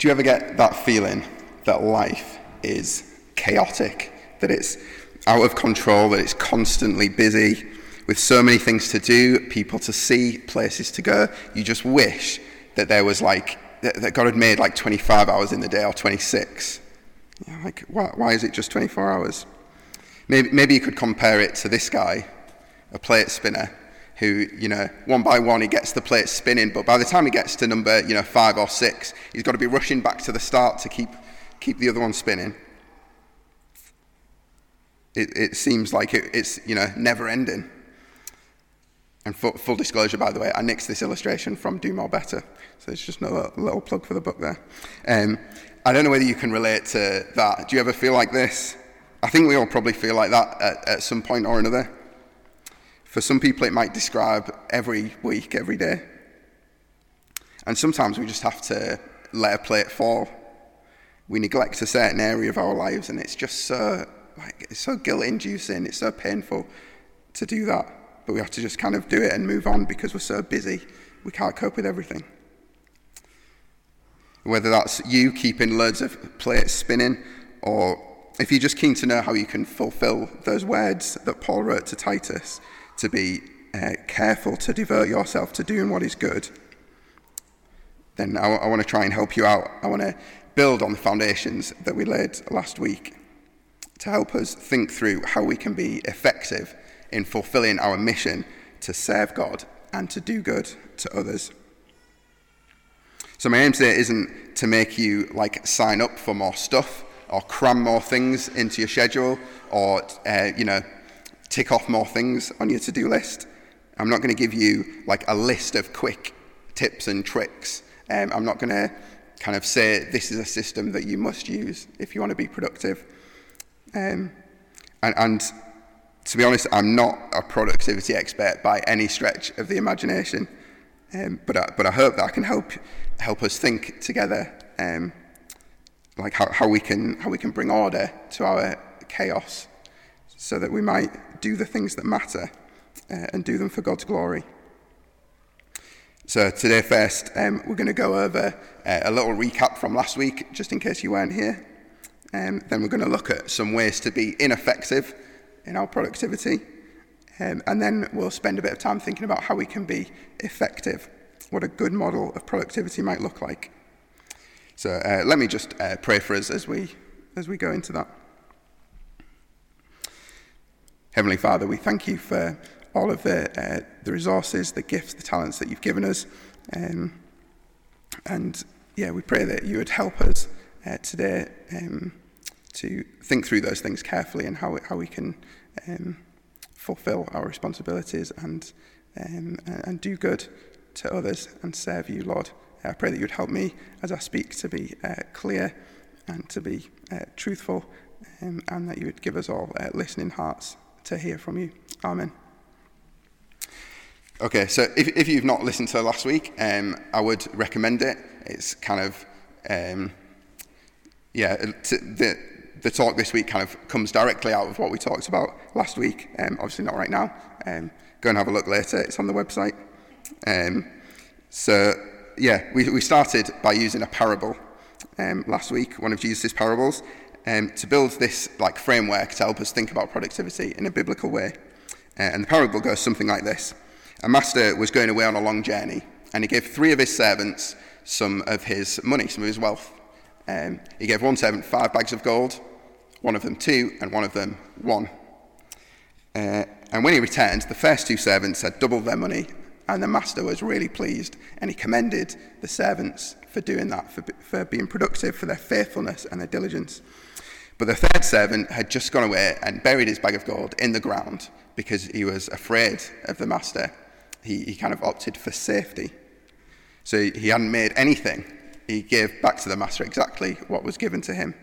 Do you ever get that feeling that life is chaotic, that it's out of control, that it's constantly busy with so many things to do, people to see, places to go? You just wish that there was like, that God had made like 25 hours in the day or 26. You're like, why, why is it just 24 hours? Maybe, maybe you could compare it to this guy, a plate spinner, who, you know, one by one he gets the plate spinning, but by the time he gets to number, you know, five or six, he's got to be rushing back to the start to keep, keep the other one spinning. It, it seems like it, it's, you know, never ending. And for, full disclosure, by the way, I nixed this illustration from Do More Better. So it's just another little plug for the book there. Um, I don't know whether you can relate to that. Do you ever feel like this? I think we all probably feel like that at, at some point or another. For some people, it might describe every week, every day. And sometimes we just have to let a plate fall. We neglect a certain area of our lives, and it's just so like it's so guilt-inducing. It's so painful to do that, but we have to just kind of do it and move on because we're so busy. We can't cope with everything. Whether that's you keeping loads of plates spinning, or if you're just keen to know how you can fulfill those words that Paul wrote to Titus, to be uh, careful to devote yourself to doing what is good, then I, I want to try and help you out. I want to build on the foundations that we laid last week to help us think through how we can be effective in fulfilling our mission to serve God and to do good to others. So my aim today isn't to make you like sign up for more stuff or cram more things into your schedule or uh, you know tick off more things on your to-do list. I'm not going to give you like a list of quick tips and tricks. Um, I'm not going to kind of say this is a system that you must use if you want to be productive. Um, and, and to be honest, I'm not a productivity expert by any stretch of the imagination. Um, but, I, but I hope that I can help help us think together, um, like how, how, we can, how we can bring order to our chaos so that we might do the things that matter uh, and do them for God's glory. So, today, first, um, we're going to go over uh, a little recap from last week, just in case you weren't here. Um, then, we're going to look at some ways to be ineffective in our productivity. Um, and then, we'll spend a bit of time thinking about how we can be effective what a good model of productivity might look like. So uh, let me just uh, pray for us as we, as we go into that. Heavenly Father, we thank you for all of the, uh, the resources, the gifts, the talents that you've given us. Um, and yeah, we pray that you would help us uh, today um, to think through those things carefully and how, how we can um, fulfill our responsibilities and, um, and do good to others and serve you, Lord. I pray that you'd help me as I speak to be uh, clear and to be uh, truthful, um, and that you would give us all uh, listening hearts to hear from you. Amen. Okay, so if, if you've not listened to last week, um, I would recommend it. It's kind of, um, yeah, the, the talk this week kind of comes directly out of what we talked about last week. Um, obviously, not right now. Um, go and have a look later. It's on the website. Um, so, yeah, we, we started by using a parable um, last week, one of Jesus' parables, um, to build this like framework to help us think about productivity in a biblical way. Uh, and the parable goes something like this A master was going away on a long journey, and he gave three of his servants some of his money, some of his wealth. Um, he gave one servant five bags of gold, one of them two, and one of them one. Uh, and when he returned, the first two servants had doubled their money and the master was really pleased, and he commended the servants for doing that, for, for being productive, for their faithfulness and their diligence. But the third servant had just gone away and buried his bag of gold in the ground because he was afraid of the master. He, he kind of opted for safety. So he hadn't made anything. He gave back to the master exactly what was given to him.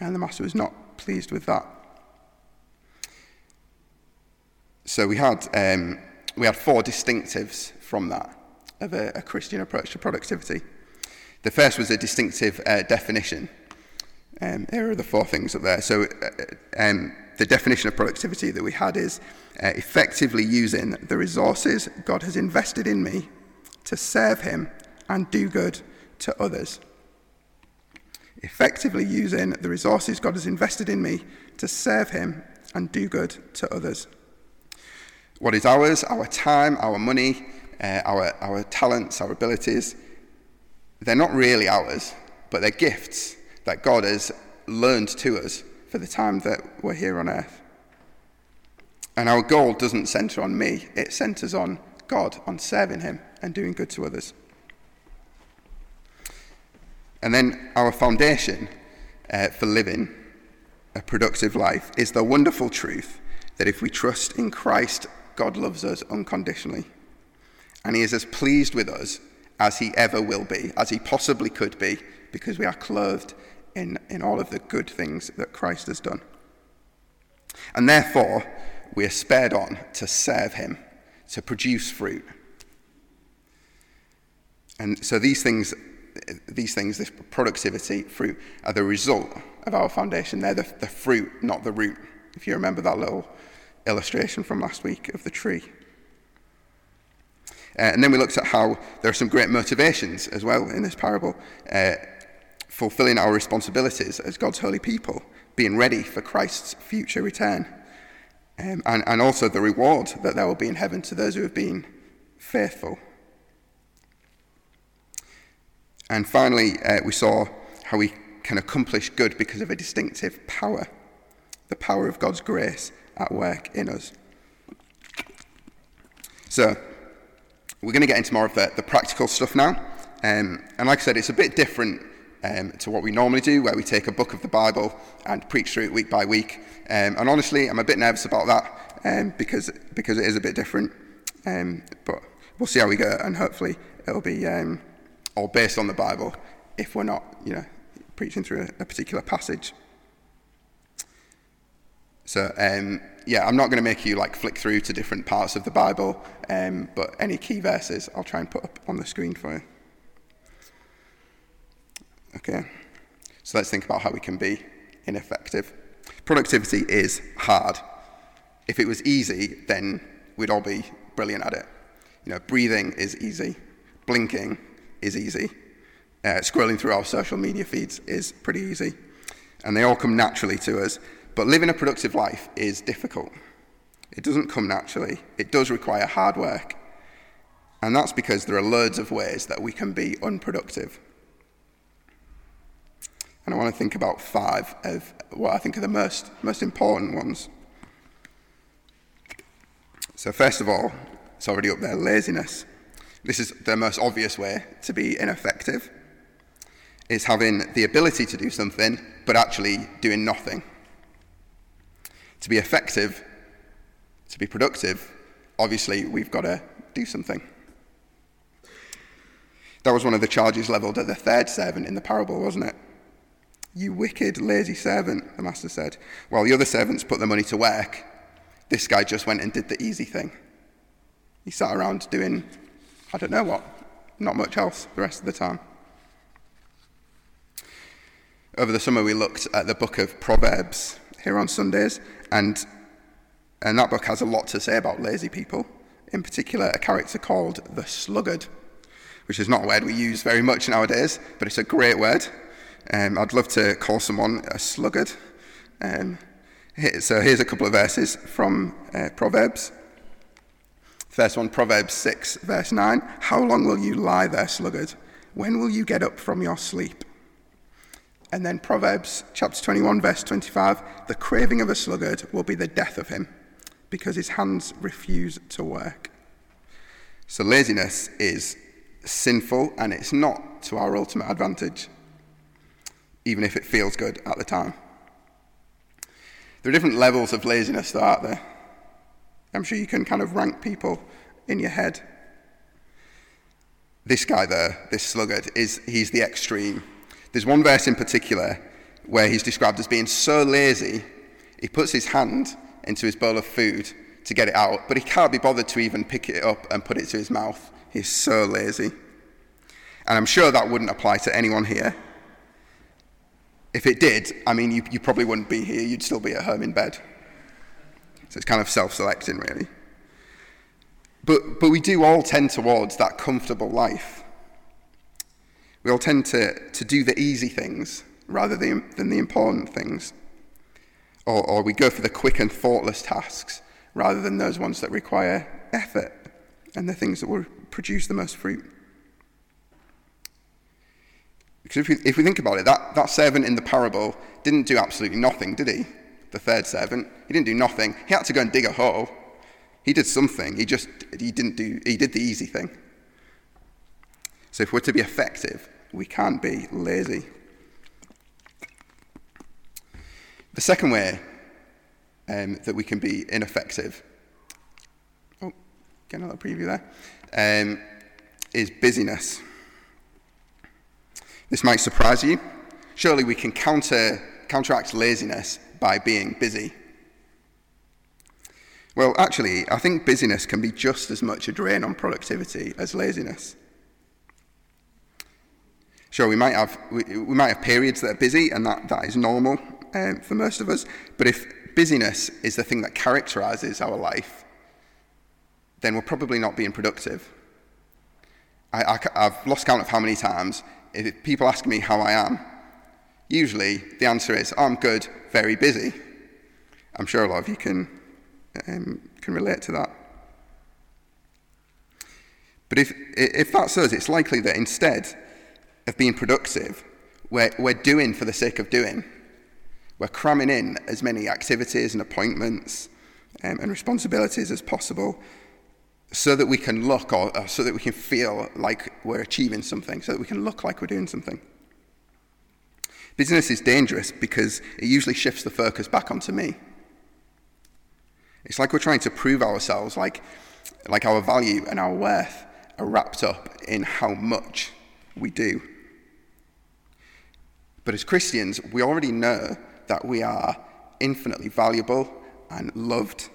And the master was not pleased with that. So we had um, we had four distinctives from that of a, a Christian approach to productivity. The first was a distinctive uh, definition. Um, here are the four things up there. So, uh, um, the definition of productivity that we had is uh, effectively using the resources God has invested in me to serve Him and do good to others. effectively using the resources God has invested in me to serve Him and do good to others. What is ours, our time, our money, uh, our, our talents, our abilities, they're not really ours, but they're gifts that God has learned to us for the time that we're here on earth. And our goal doesn't center on me, it centers on God, on serving Him and doing good to others. And then our foundation uh, for living a productive life is the wonderful truth that if we trust in Christ, God loves us unconditionally. And He is as pleased with us as He ever will be, as He possibly could be, because we are clothed in, in all of the good things that Christ has done. And therefore, we are spared on to serve Him, to produce fruit. And so these things these things, this productivity, fruit, are the result of our foundation. They're the, the fruit, not the root. If you remember that little illustration from last week of the tree. Uh, and then we looked at how there are some great motivations as well in this parable. Uh, fulfilling our responsibilities as God's holy people, being ready for Christ's future return, um, and, and also the reward that there will be in heaven to those who have been faithful. And finally, uh, we saw how we can accomplish good because of a distinctive power the power of God's grace at work in us. So, we're going to get into more of the, the practical stuff now. Um, and like I said, it's a bit different um, to what we normally do, where we take a book of the Bible and preach through it week by week. Um, and honestly, I'm a bit nervous about that um, because, because it is a bit different. Um, but we'll see how we go, and hopefully it'll be um, or based on the Bible if we're not, you know, preaching through a, a particular passage. So, um, yeah, I'm not going to make you like flick through to different parts of the Bible, but any key verses I'll try and put up on the screen for you. Okay, so let's think about how we can be ineffective. Productivity is hard. If it was easy, then we'd all be brilliant at it. You know, breathing is easy, blinking is easy. Uh, scrolling through our social media feeds is pretty easy. And they all come naturally to us. But living a productive life is difficult. It doesn't come naturally, it does require hard work. And that's because there are loads of ways that we can be unproductive. And I want to think about five of what I think are the most, most important ones. So, first of all, it's already up there laziness. This is the most obvious way to be ineffective. Is having the ability to do something, but actually doing nothing. To be effective, to be productive, obviously we've got to do something. That was one of the charges levelled at the third servant in the parable, wasn't it? You wicked, lazy servant, the master said. While the other servants put the money to work, this guy just went and did the easy thing. He sat around doing I don't know what. Not much else the rest of the time. Over the summer, we looked at the book of Proverbs here on Sundays, and, and that book has a lot to say about lazy people. In particular, a character called the sluggard, which is not a word we use very much nowadays, but it's a great word. Um, I'd love to call someone a sluggard. Um, so here's a couple of verses from uh, Proverbs. First one, Proverbs 6, verse 9. How long will you lie there, sluggard? When will you get up from your sleep? And then Proverbs chapter 21, verse 25. The craving of a sluggard will be the death of him, because his hands refuse to work. So laziness is sinful and it's not to our ultimate advantage, even if it feels good at the time. There are different levels of laziness, though, aren't there? I'm sure you can kind of rank people in your head. This guy there, this sluggard, is he's the extreme. There's one verse in particular where he's described as being so lazy, he puts his hand into his bowl of food to get it out, but he can't be bothered to even pick it up and put it to his mouth. He's so lazy. And I'm sure that wouldn't apply to anyone here. If it did, I mean, you, you probably wouldn't be here, you'd still be at home in bed. So it's kind of self selecting, really. But, but we do all tend towards that comfortable life. We all tend to, to do the easy things rather than the important things. Or, or we go for the quick and thoughtless tasks rather than those ones that require effort and the things that will produce the most fruit. Because if we, if we think about it, that, that servant in the parable didn't do absolutely nothing, did he? The third servant. He didn't do nothing. He had to go and dig a hole. He did something. He just he didn't do he did the easy thing. So if we're to be effective, we can't be lazy. The second way um, that we can be ineffective, oh, get another preview there, um, is busyness. This might surprise you. Surely we can counter, counteract laziness by being busy. Well, actually, I think busyness can be just as much a drain on productivity as laziness. Sure, we might have, we, we might have periods that are busy, and that, that is normal um, for most of us. But if busyness is the thing that characterizes our life, then we're probably not being productive. I, have lost count of how many times if people ask me how I am, usually the answer is, oh, I'm good, very busy. I'm sure a lot of you can, um, can relate to that. But if, if that's us, it's likely that instead of being productive, we're, we're doing for the sake of doing. We're cramming in as many activities and appointments um, and responsibilities as possible so that we can look or, or so that we can feel like we're achieving something, so that we can look like we're doing something. Business is dangerous because it usually shifts the focus back onto me. It's like we're trying to prove ourselves, like, like our value and our worth are wrapped up in how much we do. But as Christians, we already know that we are infinitely valuable and loved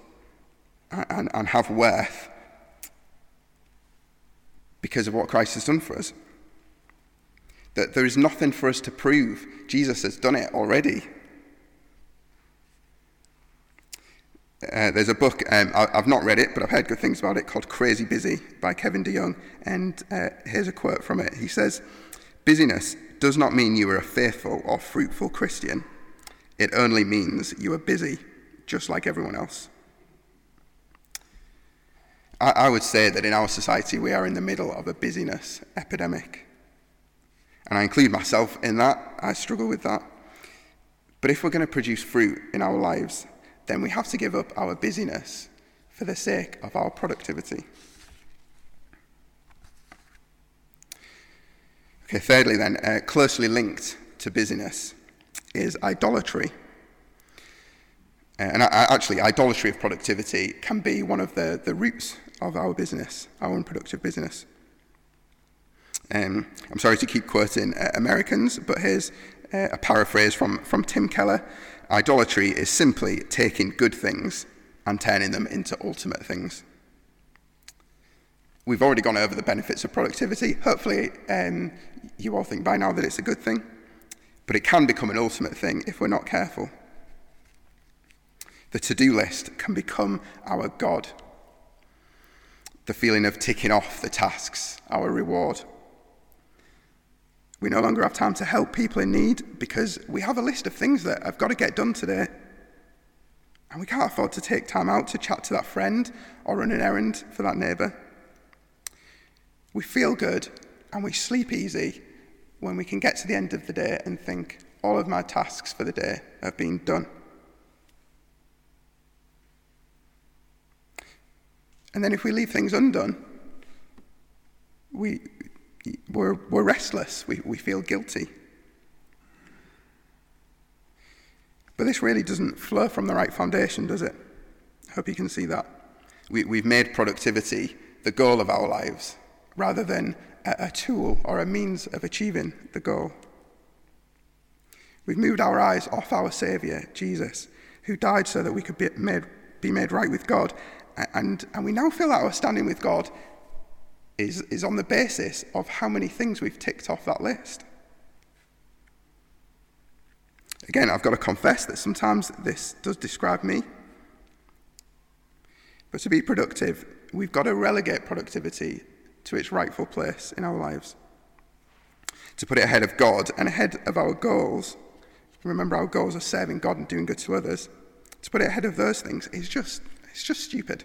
and, and have worth because of what Christ has done for us. That there is nothing for us to prove. Jesus has done it already. Uh, there's a book, um, I, have not read it, but I've heard good things about it, called Crazy Busy by Kevin DeYoung. And uh, here's a quote from it. He says, Busyness does not mean you are a faithful or fruitful Christian. It only means you are busy, just like everyone else. I, I would say that in our society we are in the middle of a busyness epidemic. And I include myself in that. I struggle with that. But if we're going to produce fruit in our lives, then we have to give up our busyness for the sake of our productivity. Okay, thirdly, then, uh, closely linked to busyness is idolatry. Uh, and actually, idolatry of productivity can be one of the, the roots of our business, our unproductive business. Um, I'm sorry to keep quoting uh, Americans, but here's uh, a paraphrase from, from Tim Keller Idolatry is simply taking good things and turning them into ultimate things. We've already gone over the benefits of productivity. Hopefully, um, you all think by now that it's a good thing, but it can become an ultimate thing if we're not careful. The to do list can become our God the feeling of ticking off the tasks, our reward. We no longer have time to help people in need because we have a list of things that I've got to get done today. And we can't afford to take time out to chat to that friend or run an errand for that neighbour. We feel good and we sleep easy when we can get to the end of the day and think, all of my tasks for the day have been done. And then if we leave things undone, we, we're, we're restless, we, we feel guilty. But this really doesn't flow from the right foundation, does it? I hope you can see that. We, we've made productivity the goal of our lives rather than a, a tool or a means of achieving the goal. We've moved our eyes off our Saviour, Jesus, who died so that we could be made, be made right with God, and, and we now feel that our standing with God is, is on the basis of how many things we've ticked off that list. Again, I've got to confess that sometimes this does describe me. But to be productive, we've got to relegate productivity to its rightful place in our lives. To put it ahead of God and ahead of our goals. Remember, our goals are serving God and doing good to others. To put it ahead of those things is just, it's just stupid.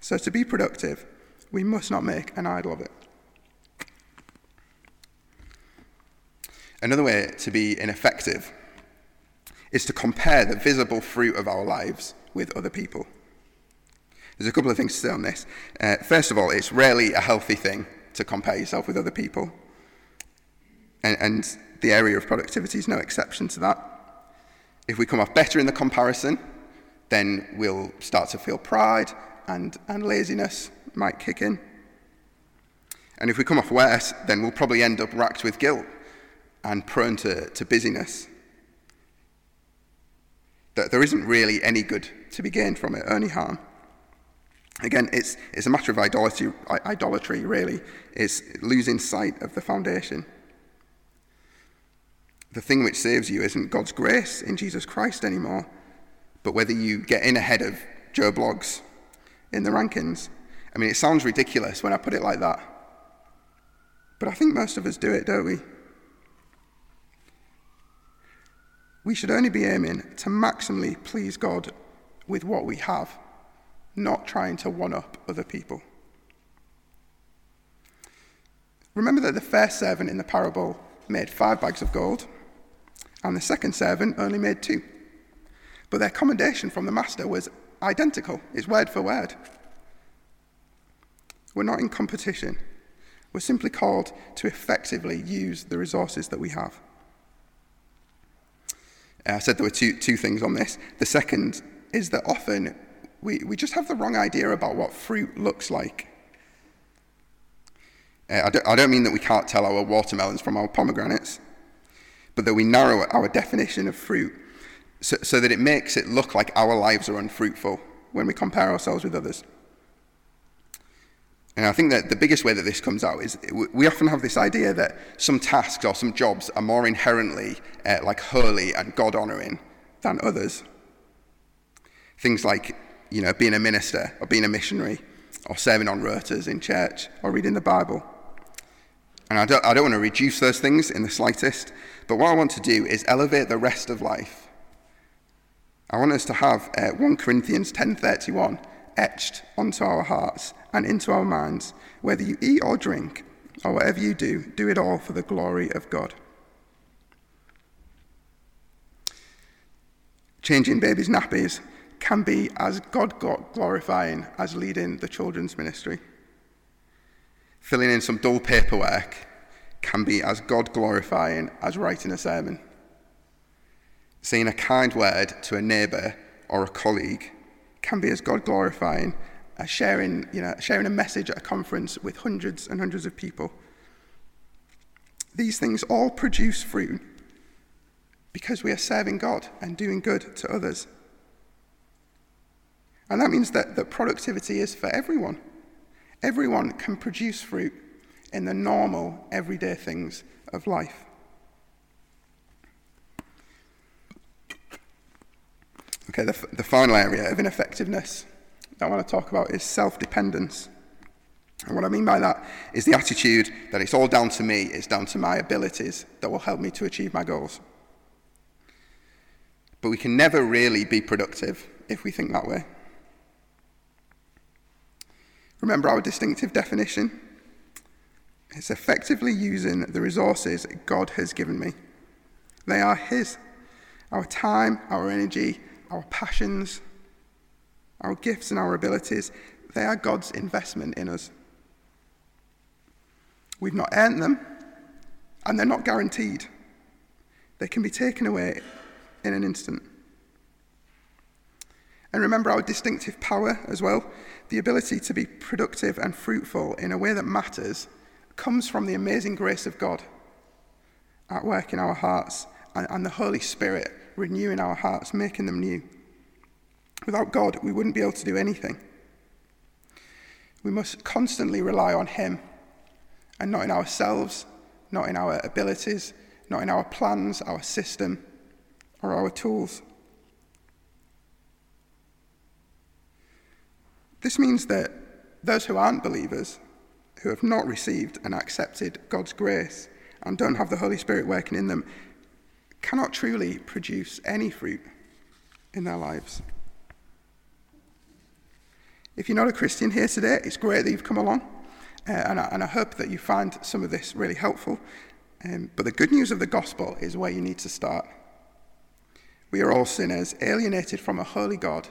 So, to be productive, we must not make an idol of it. Another way to be ineffective is to compare the visible fruit of our lives with other people. There's a couple of things to say on this. Uh, first of all, it's rarely a healthy thing to compare yourself with other people. And, and the area of productivity is no exception to that. If we come off better in the comparison, then we'll start to feel pride and, and laziness might kick in. And if we come off worse, then we'll probably end up racked with guilt and prone to, to busyness. That there isn't really any good to be gained from it, only harm. Again, it's, it's a matter of idolatry, idolatry, really. It's losing sight of the foundation. The thing which saves you isn't God's grace in Jesus Christ anymore, but whether you get in ahead of Joe Bloggs in the rankings. I mean, it sounds ridiculous when I put it like that. But I think most of us do it, don't we? We should only be aiming to maximally please God with what we have, not trying to one up other people. Remember that the first servant in the parable made five bags of gold, and the second servant only made two. But their commendation from the master was identical, it's word for word. We're not in competition. We're simply called to effectively use the resources that we have. Uh, I said there were two, two things on this. The second is that often we, we just have the wrong idea about what fruit looks like. Uh, I, don't, I don't mean that we can't tell our watermelons from our pomegranates, but that we narrow our definition of fruit so, so that it makes it look like our lives are unfruitful when we compare ourselves with others. And I think that the biggest way that this comes out is we often have this idea that some tasks or some jobs are more inherently uh, like holy and God honoring than others. Things like, you know, being a minister or being a missionary or serving on rotas in church or reading the Bible. And I don't, I don't want to reduce those things in the slightest, but what I want to do is elevate the rest of life. I want us to have uh, 1 Corinthians 10:31 etched onto our hearts and into our minds. Whether you eat or drink, or whatever you do, do it all for the glory of God. Changing babies' nappies can be as God glorifying as leading the children's ministry. Filling in some dull paperwork can be as God glorifying as writing a sermon. Saying a kind word to a neighbour or a colleague can be as God glorifying as sharing, you know, sharing a message at a conference with hundreds and hundreds of people. These things all produce fruit because we are serving God and doing good to others. And that means that, that productivity is for everyone. Everyone can produce fruit in the normal, everyday things of life. Okay, the, the final area of ineffectiveness that I want to talk about is self dependence. And what I mean by that is the attitude that it's all down to me, it's down to my abilities that will help me to achieve my goals. But we can never really be productive if we think that way. Remember our distinctive definition? It's effectively using the resources God has given me. They are His. Our time, our energy, our passions, our gifts and our abilities, they are God's investment in us. We've not earned them, and they're not guaranteed. They can be taken away in an instant. And remember our distinctive power as well. The ability to be productive and fruitful in a way that matters comes from the amazing grace of God at work in our hearts and, and the Holy Spirit renewing our hearts, making them new. Without God, we wouldn't be able to do anything. We must constantly rely on Him and not in ourselves, not in our abilities, not in our plans, our system, or our tools. This means that those who aren't believers who have not received and accepted God's grace and don't have the Holy Spirit working in them cannot truly produce any fruit in their lives. If you're not a Christian here today, it's great that you've come along, uh, and, I, and, I, hope that you find some of this really helpful. Um, but the good news of the gospel is where you need to start. We are all sinners, alienated from a holy God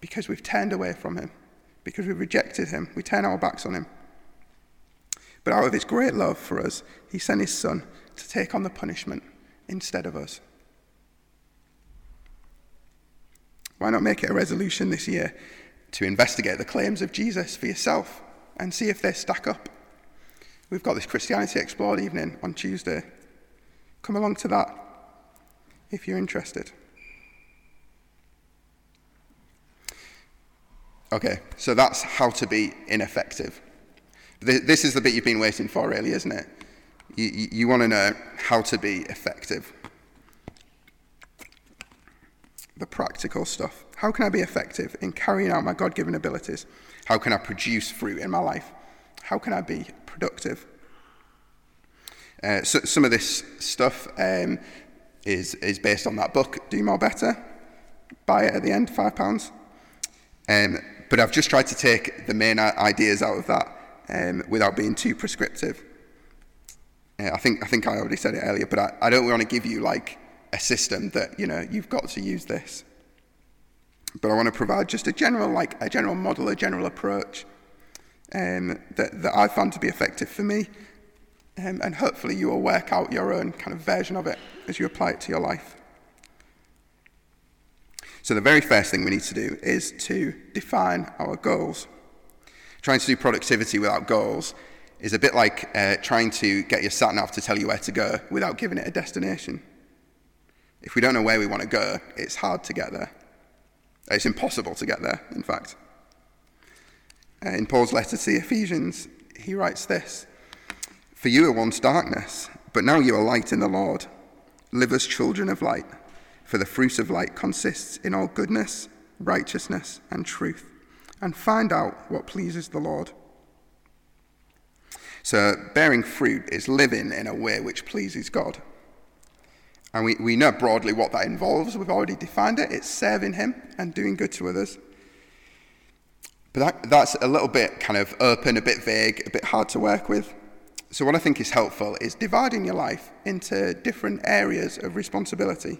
because we've turned away from him, because we've rejected him. We turn our backs on him. But out of his great love for us, he sent his son to take on the punishment instead of us. Why not make it a resolution this year to investigate the claims of Jesus for yourself and see if they stack up? We've got this Christianity Explored evening on Tuesday. Come along to that if you're interested. Okay, so that's how to be ineffective. This is the bit you've been waiting for, really, isn't it? You, you, want to know how to be effective. The practical stuff. How can I be effective in carrying out my God given abilities? How can I produce fruit in my life? How can I be productive? Uh, so, some of this stuff um, is, is based on that book, Do More Better. Buy it at the end, £5. Um, but I've just tried to take the main ideas out of that um, without being too prescriptive. I think I think I already said it earlier, but I, I don't want to give you like a system that you know you've got to use this. But I want to provide just a general like a general model, a general approach um, that that I found to be effective for me, um, and hopefully you will work out your own kind of version of it as you apply it to your life. So the very first thing we need to do is to define our goals. Trying to do productivity without goals is a bit like uh, trying to get your sat nav to tell you where to go without giving it a destination. If we don't know where we want to go, it's hard to get there. It's impossible to get there, in fact. Uh, in Paul's letter to the Ephesians, he writes this For you were once darkness, but now you are light in the Lord. Live as children of light, for the fruit of light consists in all goodness, righteousness, and truth and find out what pleases the Lord. So, bearing fruit is living in a way which pleases God. And we, we know broadly what that involves. We've already defined it it's serving Him and doing good to others. But that, that's a little bit kind of open, a bit vague, a bit hard to work with. So, what I think is helpful is dividing your life into different areas of responsibility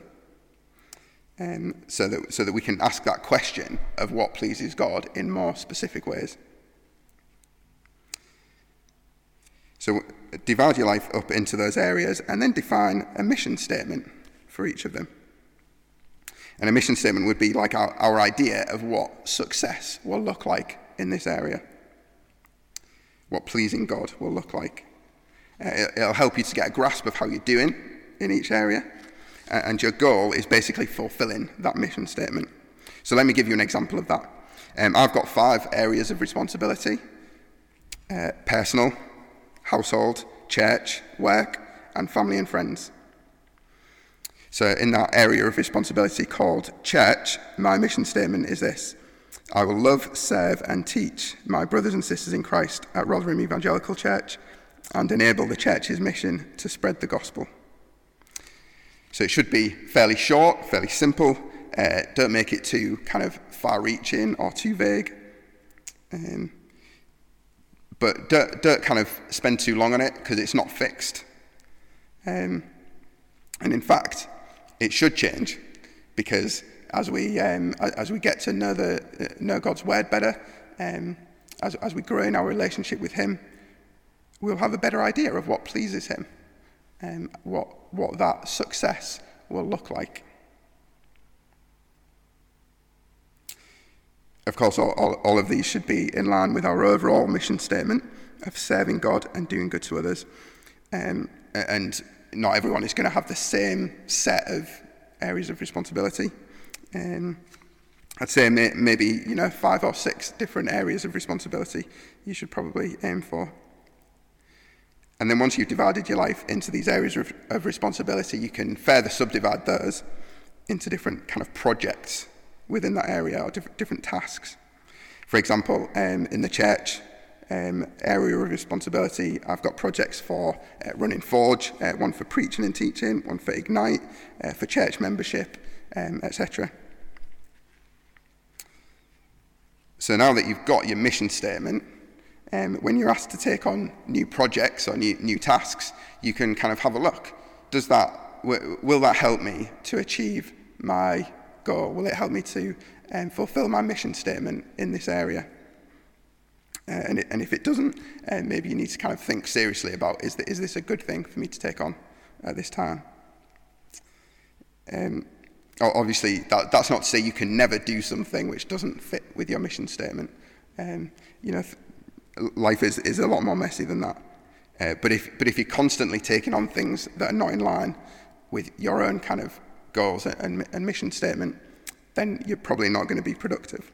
um, so, that, so that we can ask that question of what pleases God in more specific ways. So, divide your life up into those areas and then define a mission statement for each of them. And a mission statement would be like our, our idea of what success will look like in this area, what pleasing God will look like. Uh, it'll help you to get a grasp of how you're doing in each area and your goal is basically fulfilling that mission statement. So let me give you an example of that. Um, I've got five areas of responsibility uh, personal, household, church, work, and family and friends. So, in that area of responsibility called church, my mission statement is this I will love, serve, and teach my brothers and sisters in Christ at Rotherham Evangelical Church and enable the church's mission to spread the gospel. So it should be fairly short, fairly simple. Uh, don't make it too kind of far reaching or too vague. Um, but don't, kind of spend too long on it because it's not fixed. Um, and in fact, it should change because as we, um, as we get to know, the, uh, know God's word better, um, as, as we grow in our relationship with Him, we'll have a better idea of what pleases Him um, what, what that success will look like. Of course, all, all, all, of these should be in line with our overall mission statement of serving God and doing good to others. Um, and not everyone is going to have the same set of areas of responsibility. Um, I'd say may, maybe you know five or six different areas of responsibility you should probably aim for. And then once you've divided your life into these areas of, of responsibility, you can further subdivide those into different kind of projects within that area or different, tasks. For example, um, in the church, um, area of responsibility, I've got projects for uh, running Forge, uh, one for preaching and teaching, one for Ignite, uh, for church membership, um, etc. So now that you've got your mission statement, um, when you're asked to take on new projects or new, new tasks, you can kind of have a look. Does that, will that help me to achieve my goal? Will it help me to um, fulfill my mission statement in this area? Uh, and, it, and if it doesn't, uh, maybe you need to kind of think seriously about is, is this a good thing for me to take on at this time? Um, obviously, that, that's not to say you can never do something which doesn't fit with your mission statement. Um, you know, life is, is a lot more messy than that. Uh, but, if, but if you're constantly taking on things that are not in line with your own kind of goals and, and mission statement, then you're probably not going to be productive.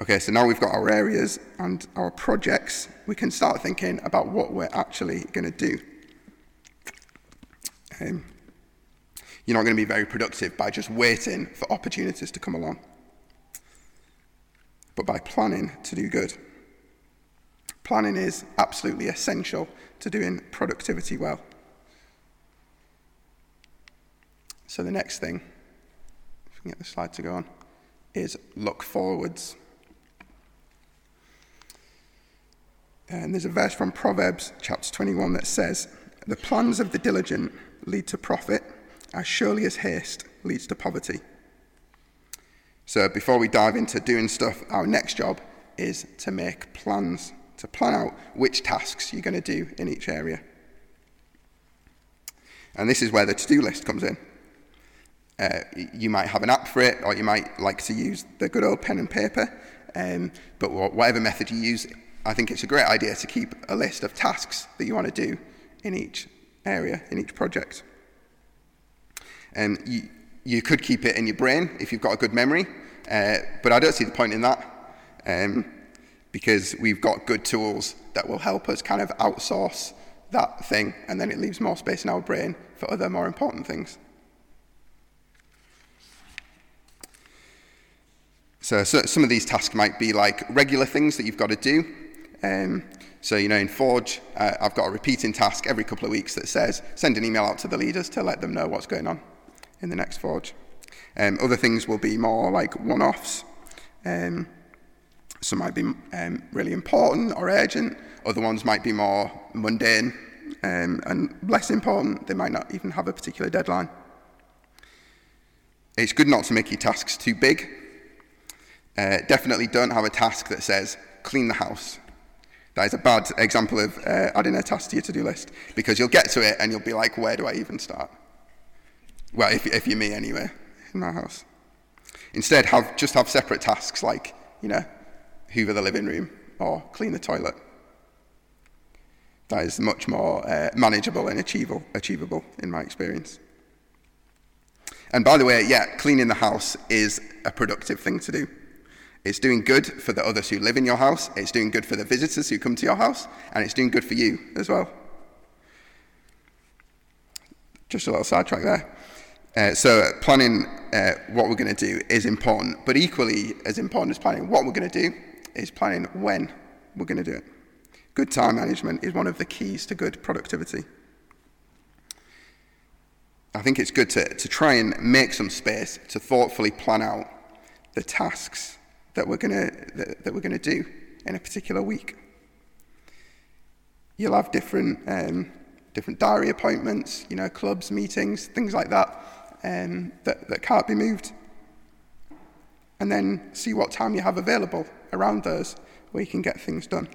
Okay, so now we've got our areas and our projects, we can start thinking about what we're actually going to do. Um, you're not going to be very productive by just waiting for opportunities to come along but by planning to do good. Planning is absolutely essential to doing productivity well. So, the next thing, if we can get the slide to go on, is look forwards. And there's a verse from Proverbs chapter 21 that says, The plans of the diligent lead to profit, as surely as haste leads to poverty. So before we dive into doing stuff, our next job is to make plans, to plan out which tasks you're going to do in each area. And this is where the to do list comes in. Uh, you might have an app for it, or you might like to use the good old pen and paper. Um, but whatever method you use, I think it's a great idea to keep a list of tasks that you want to do in each area, in each project. Um, you, you could keep it in your brain if you've got a good memory, uh, but I don't see the point in that um, because we've got good tools that will help us kind of outsource that thing, and then it leaves more space in our brain for other more important things. So, so some of these tasks might be like regular things that you've got to do. Um, so, you know, in Forge, uh, I've got a repeating task every couple of weeks that says send an email out to the leaders to let them know what's going on in the next forge. Um, other things will be more like one offs. Um, some might be um, really important or urgent, other ones might be more mundane um, and less important. They might not even have a particular deadline. It's good not to make your tasks too big. Uh, definitely don't have a task that says clean the house. That is a bad example of uh, adding a task to your to do list because you'll get to it and you'll be like, where do I even start? Well, if, if you're me anyway, in my house. Instead, have, just have separate tasks like, you know, hoover the living room or clean the toilet. That is much more uh, manageable and achievable, achievable in my experience. And by the way, yeah, cleaning the house is a productive thing to do. It's doing good for the others who live in your house, it's doing good for the visitors who come to your house, and it's doing good for you as well. Just a little sidetrack there. Uh, so planning uh, what we're going to do is important, but equally as important as planning what we're going to do is planning when we're going to do it. Good time management is one of the keys to good productivity. I think it's good to, to try and make some space to thoughtfully plan out the tasks that we're going to that, we're going to do in a particular week. You'll have different um, different diary appointments, you know, clubs, meetings, things like that um, that, that can't be moved. And then see what time you have available around those where you can get things done.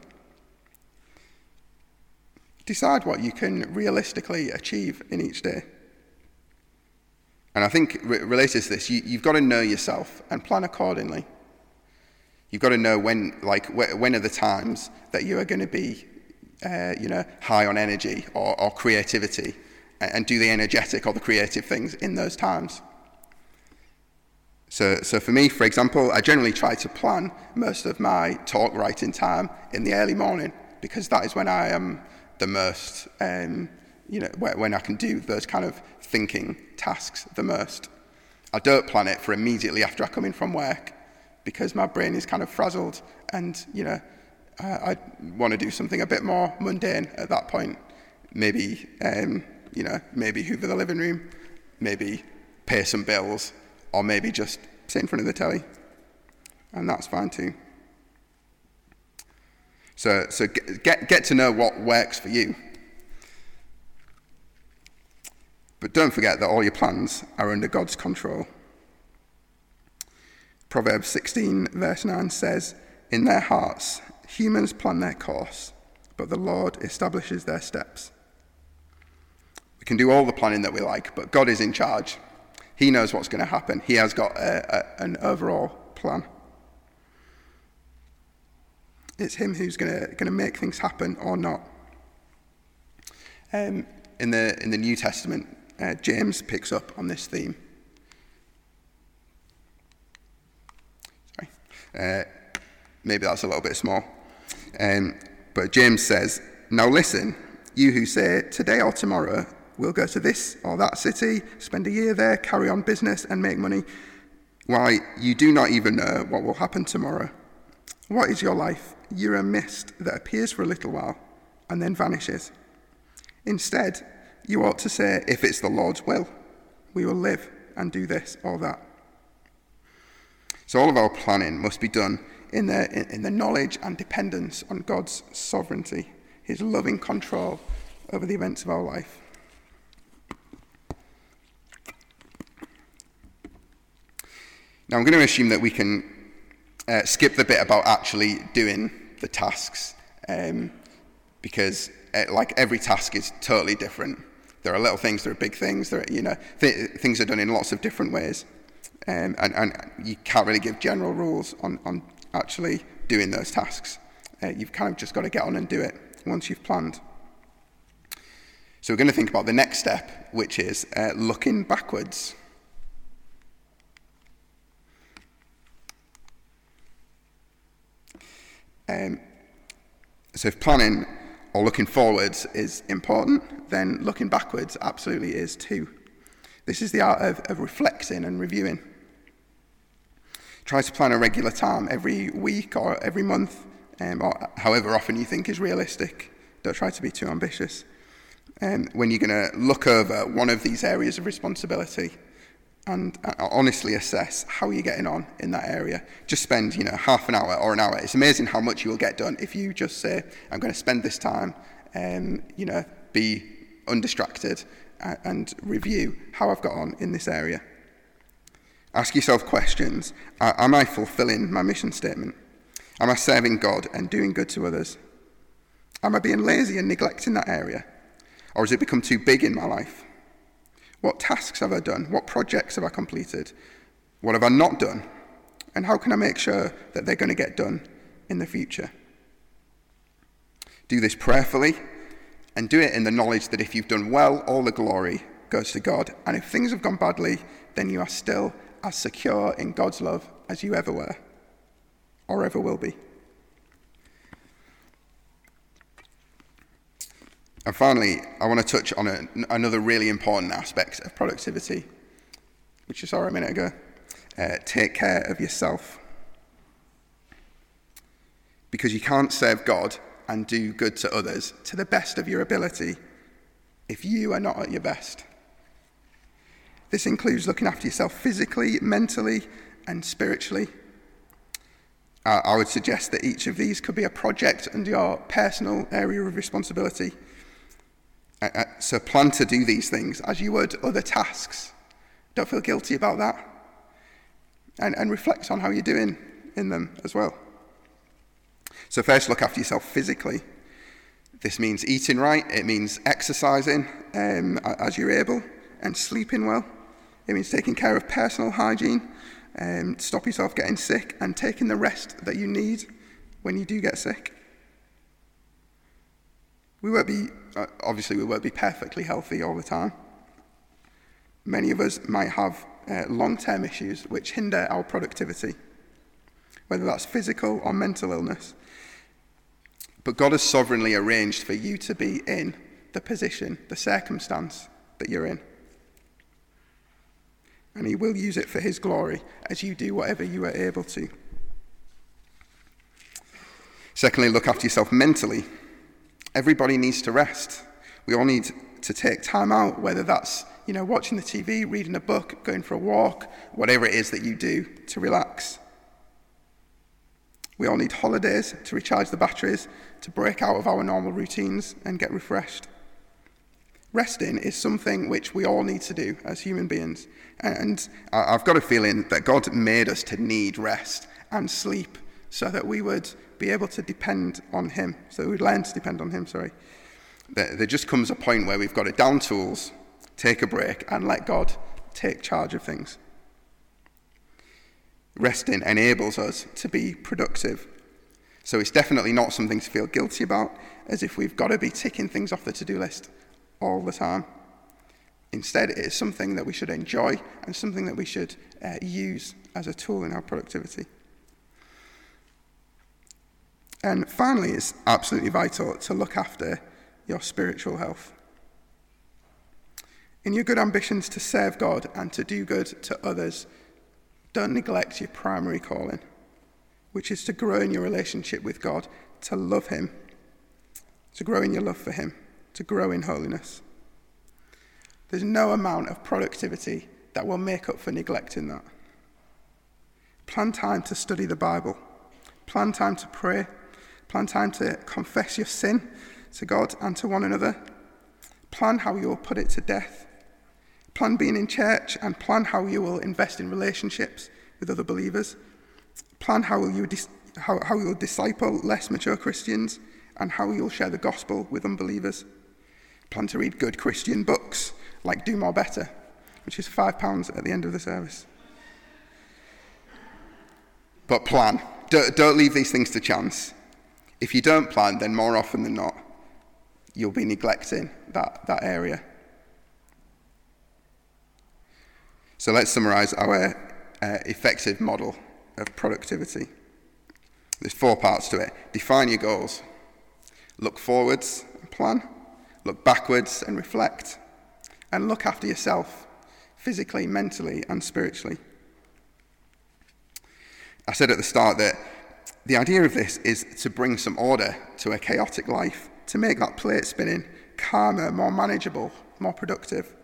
Decide what you can realistically achieve in each day. And I think re- related to this, you, you've got to know yourself and plan accordingly. You've got to know when, like, wh- when are the times that you are going to be, uh, you know, high on energy or, or creativity and do the energetic or the creative things in those times. So, so for me, for example, I generally try to plan most of my talk writing time in the early morning because that is when I am the most, um, you know, when I can do those kind of thinking tasks the most. I don't plan it for immediately after I come in from work because my brain is kind of frazzled and, you know, uh, I want to do something a bit more mundane at that point. Maybe, um, you know, maybe hoover the living room, maybe pay some bills, or maybe just sit in front of the telly. And that's fine too. So, so get, get to know what works for you. But don't forget that all your plans are under God's control. Proverbs 16, verse 9 says, In their hearts, humans plan their course, but the Lord establishes their steps. We can do all the planning that we like, but God is in charge. He knows what's going to happen. He has got a, a, an overall plan. It's Him who's going to, make things happen or not. Um, in, the, in the New Testament, uh, James picks up on this theme. Uh, maybe that's a little bit small. Um, but James says, Now listen, you who say, Today or tomorrow we'll go to this or that city, spend a year there, carry on business, and make money. Why, you do not even know what will happen tomorrow. What is your life? You're a mist that appears for a little while and then vanishes. Instead, you ought to say, If it's the Lord's will, we will live and do this or that. So all of our planning must be done in the, in the knowledge and dependence on God's sovereignty, his loving control over the events of our life. Now, I'm going to assume that we can uh, skip the bit about actually doing the tasks um, because, uh, like, every task is totally different. There are little things, there are big things, there are, you know, th- things are done in lots of different ways. Um, and, and you can't really give general rules on, on actually doing those tasks. Uh, you've kind of just got to get on and do it once you've planned. So we're going to think about the next step, which is uh, looking backwards. Um, so if planning or looking forwards is important, then looking backwards absolutely is too. This is the art of, of reflecting and reviewing. Try to plan a regular time every week or every month, um, or however often you think is realistic. Don't try to be too ambitious. Um, when you're going to look over one of these areas of responsibility and uh, honestly assess how you're getting on in that area. Just spend, you know, half an hour or an hour. It's amazing how much you will get done if you just say, I'm going to spend this time, um, you know, be undistracted and review how I've got on in this area. Ask yourself questions Am I fulfilling my mission statement? Am I serving God and doing good to others? Am I being lazy and neglecting that area? Or has it become too big in my life? What tasks have I done? What projects have I completed? What have I not done? And how can I make sure that they're going to get done in the future? Do this prayerfully and do it in the knowledge that if you've done well, all the glory goes to God. And if things have gone badly, then you are still as secure in God's love as you ever were or ever will be. And finally, I want to touch on a, another really important aspect of productivity, which you saw a minute ago. Uh, take care of yourself. Because you can't serve God and do good to others to the best of your ability if you are not at your best. This includes looking after yourself physically, mentally, and spiritually. Uh, I would suggest that each of these could be a project under your personal area of responsibility. Uh, uh, so plan to do these things as you would other tasks. Don't feel guilty about that. And, and reflect on how you're doing in them as well. So, first, look after yourself physically. This means eating right, it means exercising um, as you're able, and sleeping well. It means taking care of personal hygiene, um, stop yourself getting sick, and taking the rest that you need when you do get sick. We won't be, uh, obviously, we won't be perfectly healthy all the time. Many of us might have uh, long term issues which hinder our productivity, whether that's physical or mental illness. But God has sovereignly arranged for you to be in the position, the circumstance that you're in and he will use it for his glory as you do whatever you are able to. Secondly, look after yourself mentally. Everybody needs to rest. We all need to take time out, whether that's you know, watching the TV, reading a book, going for a walk, whatever it is that you do to relax. We all need holidays to recharge the batteries, to break out of our normal routines and get refreshed. Resting is something which we all need to do as human beings. And I've got a feeling that God made us to need rest and sleep so that we would be able to depend on Him, so we'd learn to depend on Him, sorry. There just comes a point where we've got to down tools, take a break, and let God take charge of things. Resting enables us to be productive. So it's definitely not something to feel guilty about, as if we've got to be ticking things off the to do list all the time. Instead, it is something that we should enjoy and something that we should uh, use as a tool in our productivity. And finally, it's absolutely vital to look after your spiritual health. In your good ambitions to serve God and to do good to others, don't neglect your primary calling, which is to grow in your relationship with God, to love Him, to grow in your love for Him, to grow in holiness. There's no amount of productivity that will make up for neglecting that. Plan time to study the Bible, plan time to pray, plan time to confess your sin to God and to one another, plan how you will put it to death Plan being in church and plan how you will invest in relationships with other believers. Plan how you, dis- how, how you'll disciple less mature Christians and how you'll share the gospel with unbelievers. Plan to read good Christian books like Do More Better, which is £5 at the end of the service. But plan. Don't, don't leave these things to chance. If you don't plan, then more often than not, you'll be neglecting that, that area. So let's summarize our uh, effective model of productivity. There's four parts to it. Define your goals. Look forwards and plan. Look backwards and reflect. And look after yourself, physically, mentally, and spiritually. I said at the start that the idea of this is to bring some order to a chaotic life, to make that plate spinning calmer, more manageable, more productive.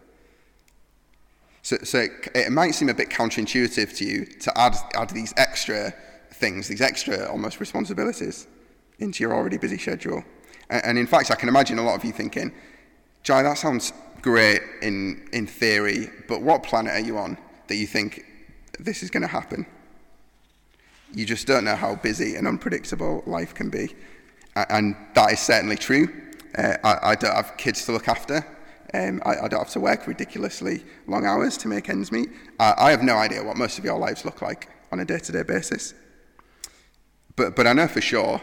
So, so it, it, might seem a bit counterintuitive to you to add, add these extra things, these extra almost responsibilities into your already busy schedule. And, in fact, I can imagine a lot of you thinking, Ji, that sounds great in, in theory, but what planet are you on that you think this is going to happen? You just don't know how busy and unpredictable life can be. And that is certainly true. Uh, I, I don't have kids to look after. Um, I, I, don't have to work ridiculously long hours to make ends meet. Uh, I have no idea what most of your lives look like on a day to day basis. But, but I know for sure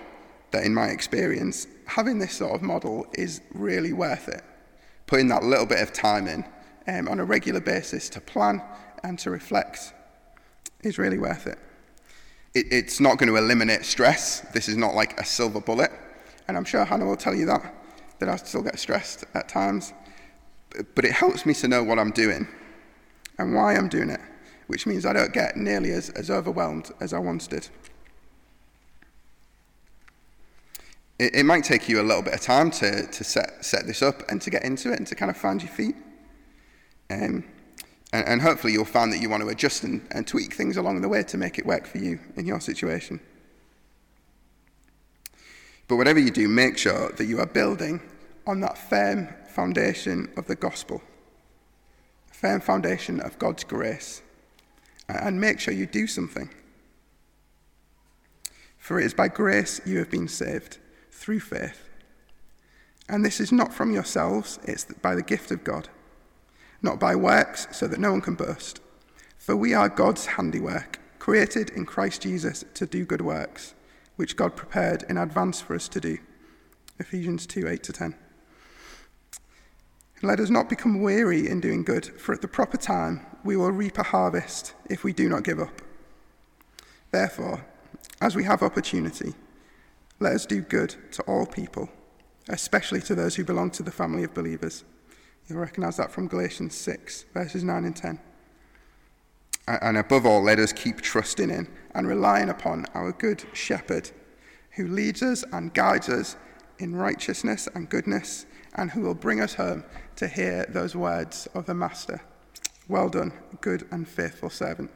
that in my experience, having this sort of model is really worth it. Putting that little bit of time in um, on a regular basis to plan and to reflect is really worth it. it. It's not going to eliminate stress. This is not like a silver bullet. And I'm sure Hannah will tell you that, that I still get stressed at times but it helps me to know what I'm doing and why I'm doing it, which means I don't get nearly as, as overwhelmed as I once did. It, it might take you a little bit of time to, to set, set this up and to get into it and to kind of find your feet. Um, and, and hopefully you'll find that you want to adjust and, and tweak things along the way to make it work for you in your situation. But whatever you do, make sure that you are building on that firm foundation of the gospel, a firm foundation of God's grace, and make sure you do something. For it is by grace you have been saved, through faith. And this is not from yourselves, it's by the gift of God, not by works, so that no one can boast. For we are God's handiwork, created in Christ Jesus to do good works, which God prepared in advance for us to do. Ephesians 2 8 to 10. Let us not become weary in doing good, for at the proper time we will reap a harvest if we do not give up. Therefore, as we have opportunity, let us do good to all people, especially to those who belong to the family of believers. You'll recognize that from Galatians 6, verses 9 and 10. And above all, let us keep trusting in and relying upon our good shepherd, who leads us and guides us in righteousness and goodness, and who will bring us home to hear those words of the Master. Well done, good and faithful servant.